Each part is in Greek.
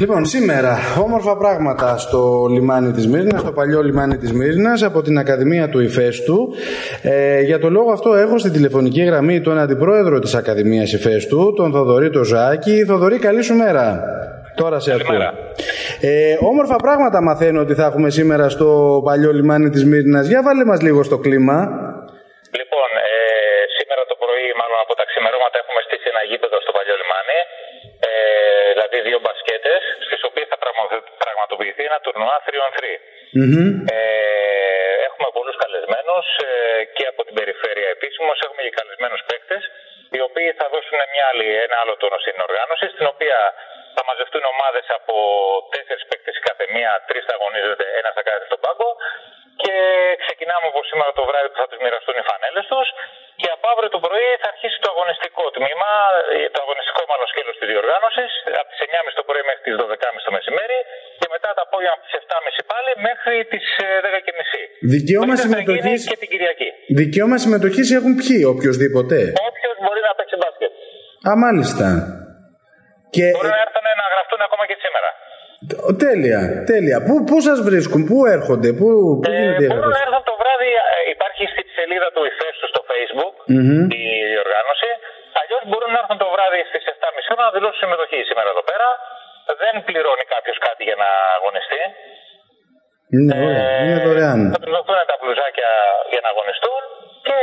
Λοιπόν, σήμερα όμορφα πράγματα στο λιμάνι της Μύρνας, στο παλιό λιμάνι της Μύρνας, από την Ακαδημία του Ιφέστου. Ε, για το λόγο αυτό έχω στην τηλεφωνική γραμμή τον Αντιπρόεδρο της Ακαδημίας Ιφέστου, τον Θοδωρή Ζάκη. Θοδωρή, καλή σου μέρα. Τώρα σε ακούω. Ε, όμορφα πράγματα μαθαίνω ότι θα έχουμε σήμερα στο παλιό λιμάνι της Μύρνας. Για βάλε μας λίγο στο κλίμα. Λοιπόν, ε, σήμερα το πρωί, μάλλον από τα ξημερώματα, έχουμε στήσει ένα γήπεδο στο παλιό λιμάνι. Ε, δηλαδή δύο μπασκέτες, στις οποίες θα πραγματοποιηθεί ένα τουρνουά 3 3. Ε, έχουμε πολλούς καλεσμένους ε, και από την περιφέρεια επίσημος. Έχουμε και καλεσμένους παίκτες, οι οποίοι θα δώσουν μια άλλη, ένα άλλο τόνο στην οργάνωση, στην οποία θα μαζευτούν ομάδες από τέσσερις παίκτες η κάθε μία, τρεις θα αγωνίζονται, ένας θα κάθεται στον πάγκο. Και ξεκινάμε από σήμερα το βράδυ που θα τους μοιραστούν οι φανέλες τους. Και από αύριο το πρωί θα αρχίσει το αγωνιστικό τμήμα, το αγωνιστικό μάλλον σκέλος της διοργάνωσης, από τις 9.30 το πρωί μέχρι τις 12.30 το μεσημέρι. Και μετά το απόγευμα από τις 7.30 πάλι μέχρι τις 10.30. Δικαίωμα συμμετοχή. Και την Κυριακή. Δικαίωμα συμμετοχής έχουν ποιοι, οποιοδήποτε. Όποιος μπορεί να παίξει μπάσκετ. Α, μάλιστα. Και... Μπορεί να έρθουν να γραφτούν ακόμα και σήμερα. Τέλεια, τέλεια. Πού, πού σας βρίσκουν, πού έρχονται, πού, πού ε, γίνεται η Μπορούν να έρθουν το βράδυ, ε, υπάρχει στη σελίδα του ΙΦΕΣΤΟ στο facebook mm-hmm. η οργάνωση. Αλλιώς μπορούν να έρθουν το βράδυ στις 7.30 να δηλώσουν συμμετοχή σήμερα εδώ πέρα. Δεν πληρώνει κάποιος κάτι για να αγωνιστεί. Ναι, ε, είναι δωρεάν. Θα του δοθούν τα μπλουζάκια για να αγωνιστούν και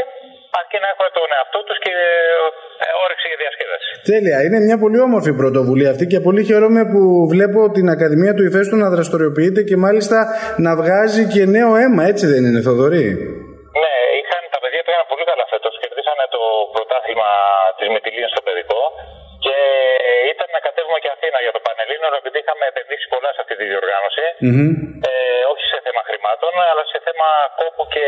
αρκεί να έχουν τον εαυτό τους και ε, όρεξη για διασκέδαση. Τέλεια. Είναι μια πολύ όμορφη πρωτοβουλία αυτή και πολύ χαίρομαι που βλέπω την Ακαδημία του Ιφέστου να δραστηριοποιείται και μάλιστα να βγάζει και νέο αίμα, έτσι δεν είναι, Θοδωρή; Πρωτάθλημα της Μετιλίνη στο παιδικό και ήταν να κατέβουμε και Αθήνα για το Πανελλήνιο επειδή είχαμε επενδύσει πολλά σε αυτή τη διοργάνωση. Mm-hmm. Ε, όχι σε θέμα χρημάτων, αλλά σε θέμα κόπου και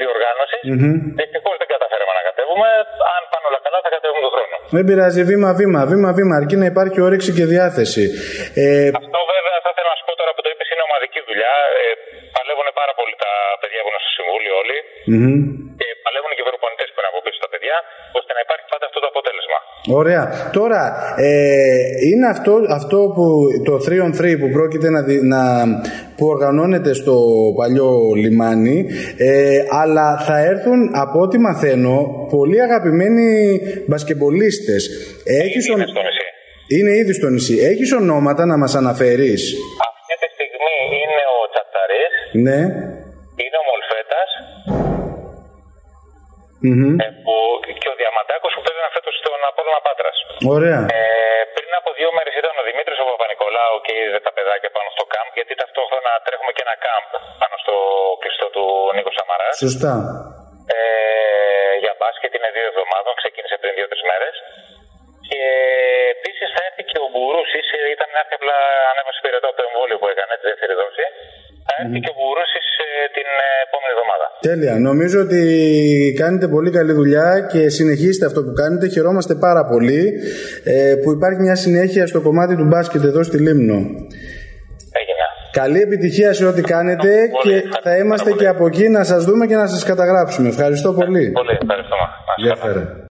διοργάνωσης. Mm-hmm. Δυστυχώς δεν καταφέραμε να κατέβουμε. Αν πάνε όλα καλά, θα κατέβουμε τον χρόνο. Δεν πειράζει, βήμα-βήμα, βήμα-βήμα, αρκεί να υπάρχει όρεξη και διάθεση. Ε... Αυτό βέβαια θα ήθελα να σου πω τώρα που το είπες είναι ομαδική δουλειά. Ε, παλεύουν πάρα πολύ τα παιδιά που είναι στο Συμβούλιο όλοι. Mm-hmm. Από πίσω τα παιδιά, ώστε να υπάρχει πάντα αυτό το αποτέλεσμα. Ωραία. Τώρα, ε, είναι αυτό, αυτό που το 3 on 3 που πρόκειται να, να που οργανώνεται στο παλιό λιμάνι ε, αλλά θα έρθουν από ό,τι μαθαίνω πολύ αγαπημένοι μπασκεμπολίστες Έχεις είναι, στο νησί. είναι ήδη στο νησί έχεις ονόματα να μας αναφέρεις; Αυτή τη στιγμή είναι ο Τσατσαρής ναι. Ε, που, και ο Διαμαντάκος που παίζει φέτος στον Απόλλωνα Πάτρας Ωραία. Ε, πριν από δύο μέρες ήταν ο Δημήτρης ο Παπα-Νικολάου και είδε τα παιδάκια πάνω στο κάμπ, γιατί ταυτόχρονα τρέχουμε και ένα κάμπ πάνω στο κλειστό του Νίκο Σαμαράς. Σωστά. Ε, για μπάσκετ είναι δύο εβδομάδων, ξεκίνησε πριν δύο-τρεις μέρες. Και επίσης θα έρθει και ο Μπουρούση, ήταν μια απλά ανέβαση πυρετό από το εμβόλιο που έκανε τη δεύτερη δόση. Θα έρθει και ο Μπουρούση ε, την ε, επόμενη εβδομάδα. Τέλεια. Νομίζω ότι κάνετε πολύ καλή δουλειά και συνεχίστε αυτό που κάνετε. Χαιρόμαστε πάρα πολύ ε, που υπάρχει μια συνέχεια στο κομμάτι του μπάσκετ εδώ στη Λίμνο. Έγινα. Καλή επιτυχία σε ό,τι κάνετε και θα είμαστε και από εκεί να σας δούμε και να σας καταγράψουμε. Ευχαριστώ πολύ. Πολύ ευχαριστώ. Γεια